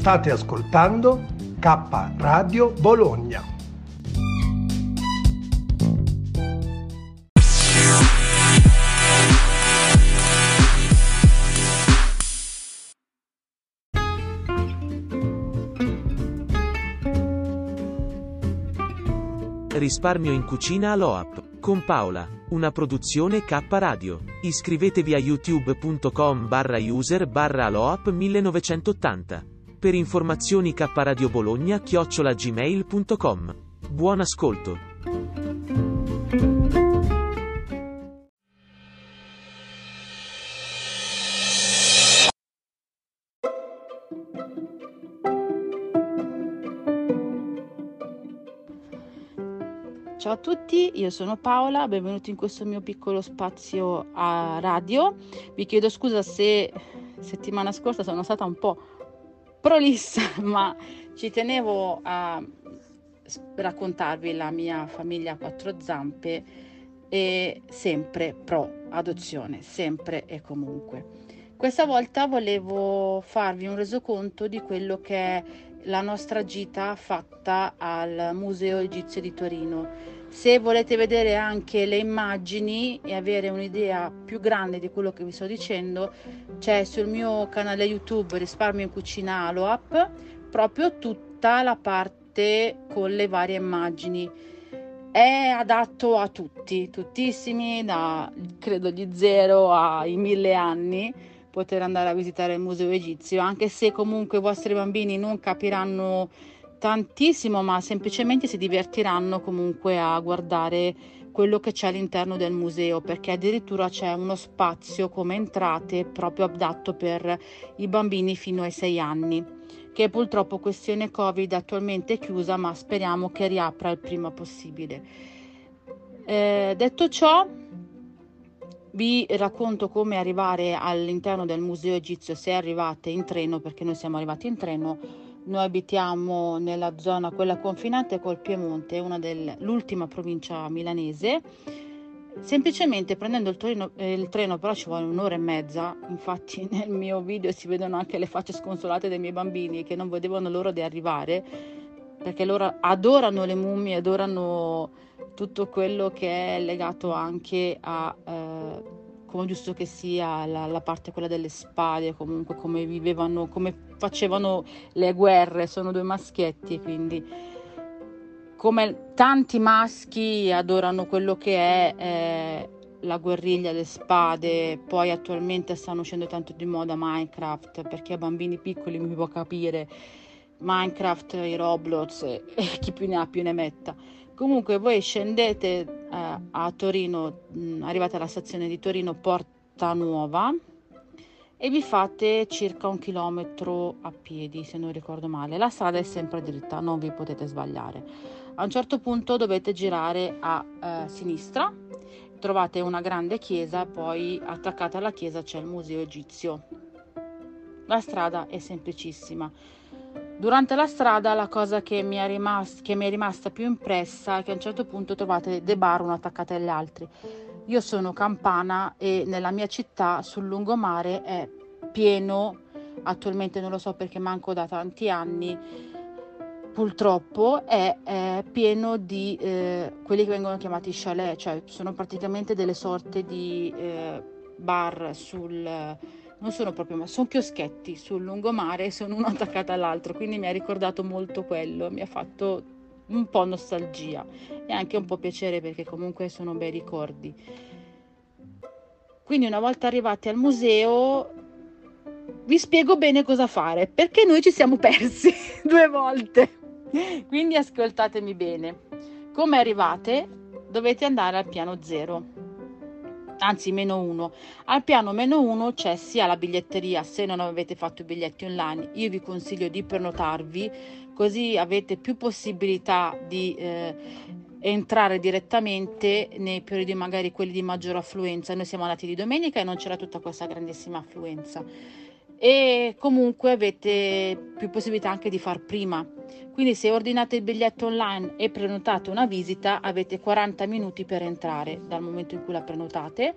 State ascoltando K Radio Bologna. Risparmio in cucina all'OAP. Con Paola. Una produzione K Radio. Iscrivetevi a youtube.com barra user barra aloap 1980. Per informazioni K Radio Bologna chiocciola gmail.com. Buon ascolto. Ciao a tutti, io sono Paola, benvenuti in questo mio piccolo spazio a radio. Vi chiedo scusa se settimana scorsa sono stata un po' prolissa, ma ci tenevo a raccontarvi la mia famiglia a quattro zampe e sempre pro adozione, sempre e comunque. Questa volta volevo farvi un resoconto di quello che è la nostra gita fatta al Museo Egizio di Torino. Se volete vedere anche le immagini e avere un'idea più grande di quello che vi sto dicendo, c'è sul mio canale YouTube Risparmio in Cucina Aloap proprio tutta la parte con le varie immagini. È adatto a tutti, tuttissimi, da credo gli zero ai mille anni poter andare a visitare il museo egizio, anche se comunque i vostri bambini non capiranno tantissimo, ma semplicemente si divertiranno comunque a guardare quello che c'è all'interno del museo, perché addirittura c'è uno spazio come entrate proprio adatto per i bambini fino ai 6 anni, che purtroppo questione Covid attualmente è chiusa, ma speriamo che riapra il prima possibile. Eh, detto ciò, vi racconto come arrivare all'interno del museo egizio se arrivate in treno, perché noi siamo arrivati in treno. Noi abitiamo nella zona quella confinante col Piemonte, una del, l'ultima provincia milanese. Semplicemente prendendo il, treno, eh, il treno però ci vuole un'ora e mezza, infatti nel mio video si vedono anche le facce sconsolate dei miei bambini che non vedevano l'ora di arrivare, perché loro adorano le mummie, adorano tutto quello che è legato anche a, eh, come giusto che sia, la, la, parte quella delle spade, comunque come vivevano, come facevano le guerre, sono due maschietti, quindi come tanti maschi adorano quello che è eh, la guerriglia, le spade, poi attualmente stanno uscendo tanto di moda Minecraft, perché a bambini piccoli mi può capire Minecraft, i Roblox e, e chi più ne ha più ne metta Comunque voi scendete eh, a Torino, mh, arrivate alla stazione di Torino Porta Nuova e vi fate circa un chilometro a piedi, se non ricordo male. La strada è sempre dritta, non vi potete sbagliare. A un certo punto dovete girare a eh, sinistra, trovate una grande chiesa, poi attaccata alla chiesa c'è il museo egizio. La strada è semplicissima Durante la strada la cosa che mi, rimasta, che mi, è rimasta più impressa è che a un certo punto trovate dei bar uno attaccato agli altri. Io sono campana e nella mia città sul lungomare è pieno, attualmente non lo so perché manco da tanti anni, purtroppo è, è pieno di eh, quelli che vengono chiamati chalet, cioè sono praticamente delle sorte di eh, bar sul non sono proprio, ma sono chioschetti sul lungomare sono uno attaccato all'altro, quindi mi ha ricordato molto quello, mi ha fatto un po' nostalgia e anche un po' piacere perché comunque sono bei ricordi. Quindi una volta arrivati al museo vi spiego bene cosa fare, perché noi ci siamo persi due volte. Quindi ascoltatemi bene. Come arrivate dovete andare al piano zero anzi meno 1. Al piano meno 1 c'è sia la biglietteria, se non avete fatto i biglietti online, io vi consiglio di prenotarvi, così avete più possibilità di eh, entrare direttamente nei periodi magari quelli di maggior affluenza. Noi siamo andati di domenica e non c'era tutta questa grandissima affluenza e comunque avete più possibilità anche di far prima. Quindi se ordinate il biglietto online e prenotate una visita avete 40 minuti per entrare dal momento in cui la prenotate.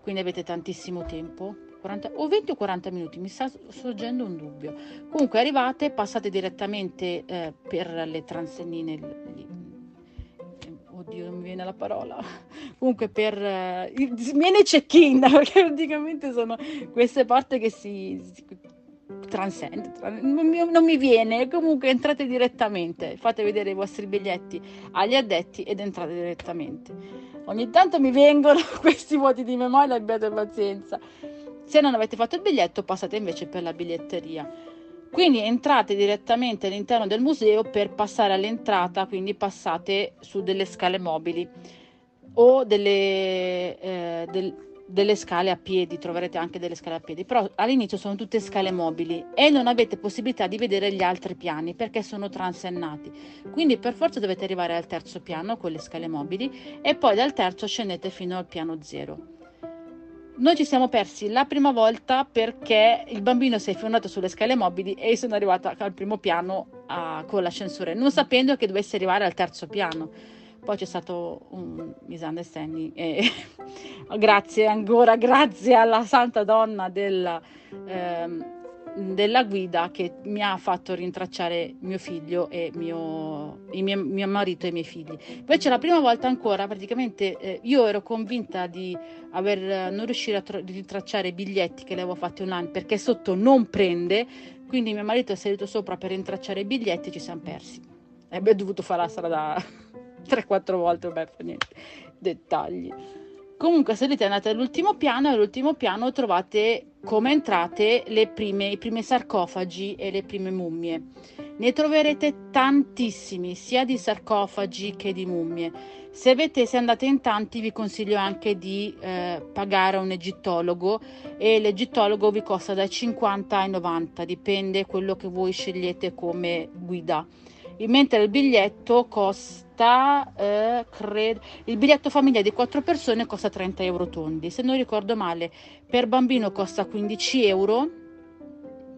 quindi avete tantissimo tempo 40, o 20 o 40 minuti, mi sta sorgendo un dubbio. Comunque arrivate, passate direttamente eh, per le transennine, lì. Viene la parola, comunque per, eh, viene check-in, perché praticamente sono queste porte che si, si transcende, non mi, non mi viene, comunque entrate direttamente, fate vedere i vostri biglietti agli addetti ed entrate direttamente. Ogni tanto mi vengono questi vuoti di memoria, abbiate pazienza. Se non avete fatto il biglietto, passate invece per la biglietteria. Quindi entrate direttamente all'interno del museo per passare all'entrata, quindi passate su delle scale mobili o delle, eh, del, delle scale a piedi, troverete anche delle scale a piedi, però all'inizio sono tutte scale mobili e non avete possibilità di vedere gli altri piani perché sono transennati. Quindi per forza dovete arrivare al terzo piano con le scale mobili e poi dal terzo scendete fino al piano zero. Noi ci siamo persi la prima volta perché il bambino si è fondato sulle scale mobili e sono arrivata al primo piano a, con l'ascensore, non sapendo che dovesse arrivare al terzo piano. Poi c'è stato un misunderstanding e grazie ancora, grazie alla santa donna della... Ehm, della guida che mi ha fatto rintracciare mio figlio e mio, mie, mio marito e i miei figli. Invece la prima volta ancora praticamente eh, io ero convinta di aver, non riuscire a tro- rintracciare i biglietti che le avevo fatti online perché sotto non prende, quindi mio marito è salito sopra per rintracciare i biglietti e ci siamo persi. E abbiamo dovuto fare la strada 3-4 volte, beh, niente, dettagli. Comunque salite andate all'ultimo piano all'ultimo piano trovate come entrate prime, i primi sarcofagi e le prime mummie. Ne troverete tantissimi, sia di sarcofagi che di mummie. Se, avete, se andate in tanti vi consiglio anche di eh, pagare un egittologo e l'egittologo vi costa dai 50 ai 90, dipende quello che voi scegliete come guida. Mentre il biglietto costa eh, credo, il biglietto famiglia di 4 persone costa 30 euro tondi, se non ricordo male, per bambino costa 15 euro,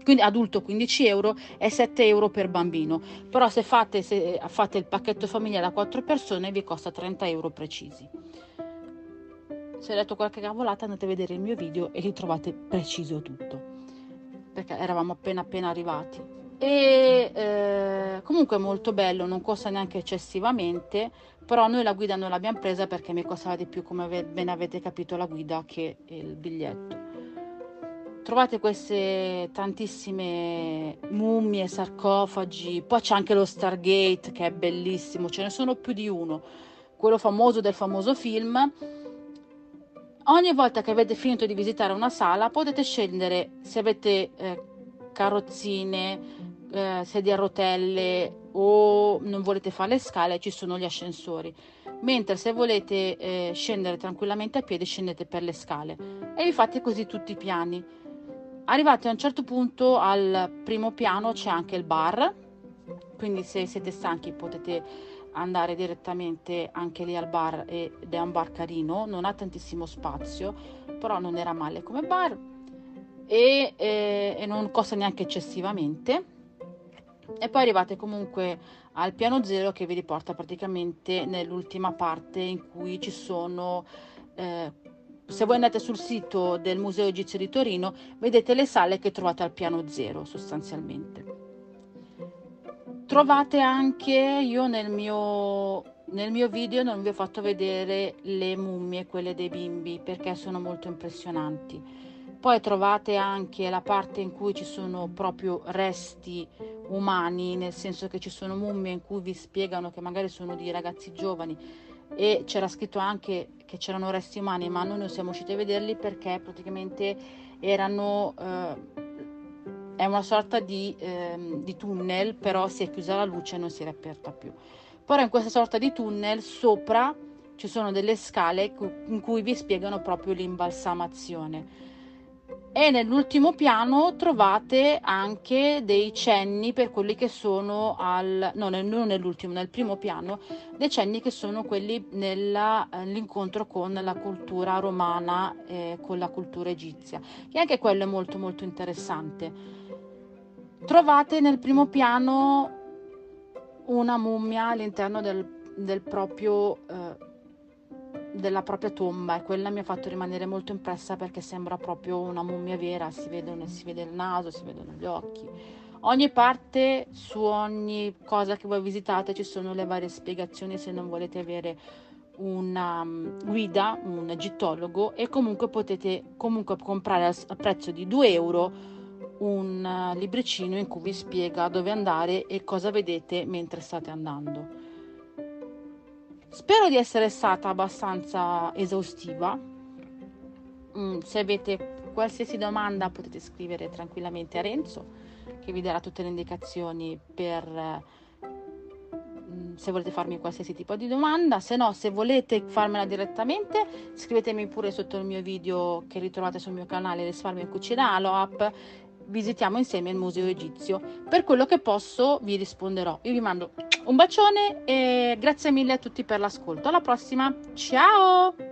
quindi adulto 15 euro e 7 euro per bambino, però se fate, se fate il pacchetto famiglia da 4 persone vi costa 30 euro precisi. Se ho detto qualche cavolata andate a vedere il mio video e li trovate preciso tutto, perché eravamo appena appena arrivati e eh, comunque molto bello, non costa neanche eccessivamente, però noi la guida non l'abbiamo presa perché mi costava di più, come bene avete capito, la guida che il biglietto. Trovate queste tantissime mummie, sarcofagi, poi c'è anche lo Stargate che è bellissimo, ce ne sono più di uno, quello famoso del famoso film. Ogni volta che avete finito di visitare una sala potete scendere se avete eh, carrozzine, eh, sedie a rotelle o non volete fare le scale, ci sono gli ascensori. Mentre se volete eh, scendere tranquillamente a piedi, scendete per le scale. E vi fate così tutti i piani. Arrivati a un certo punto al primo piano c'è anche il bar, quindi se siete stanchi potete andare direttamente anche lì al bar ed è un bar carino, non ha tantissimo spazio, però non era male come bar e, eh, e non costa neanche eccessivamente e poi arrivate comunque al piano zero che vi riporta praticamente nell'ultima parte in cui ci sono eh, se voi andate sul sito del Museo Egizio di Torino vedete le sale che trovate al piano zero sostanzialmente. Trovate anche io nel mio nel mio video non vi ho fatto vedere le mummie quelle dei bimbi perché sono molto impressionanti poi trovate anche la parte in cui ci sono proprio resti umani, nel senso che ci sono mummie in cui vi spiegano che magari sono di ragazzi giovani e c'era scritto anche che c'erano resti umani, ma noi non siamo riusciti a vederli perché praticamente erano eh, è una sorta di, eh, di tunnel, però si è chiusa la luce e non si è riaperta più. Però in questa sorta di tunnel sopra ci sono delle scale in cui vi spiegano proprio l'imbalsamazione e nell'ultimo piano trovate anche dei cenni per quelli che sono al no, non nell'ultimo, nel primo piano, dei cenni che sono quelli nell'incontro con la cultura romana e con la cultura egizia, che anche quello è molto molto interessante. Trovate nel primo piano una mummia all'interno del, del proprio eh, della propria tomba e quella mi ha fatto rimanere molto impressa perché sembra proprio una mummia vera, si, vedono, si vede il naso, si vedono gli occhi. Ogni parte, su ogni cosa che voi visitate ci sono le varie spiegazioni se non volete avere una mm, guida, un egittologo e comunque potete comunque comprare a prezzo di 2 euro un eh, libricino in cui vi spiega dove andare e cosa vedete mentre state andando. Spero di essere stata abbastanza esaustiva. Mm, se avete qualsiasi domanda potete scrivere tranquillamente a Renzo che vi darà tutte le indicazioni per mm, se volete farmi qualsiasi tipo di domanda, se no se volete farmela direttamente scrivetemi pure sotto il mio video che ritrovate sul mio canale Risparmio in Cucina Aloap visitiamo insieme il museo egizio. Per quello che posso vi risponderò. Io vi mando un bacione e grazie mille a tutti per l'ascolto. Alla prossima, ciao!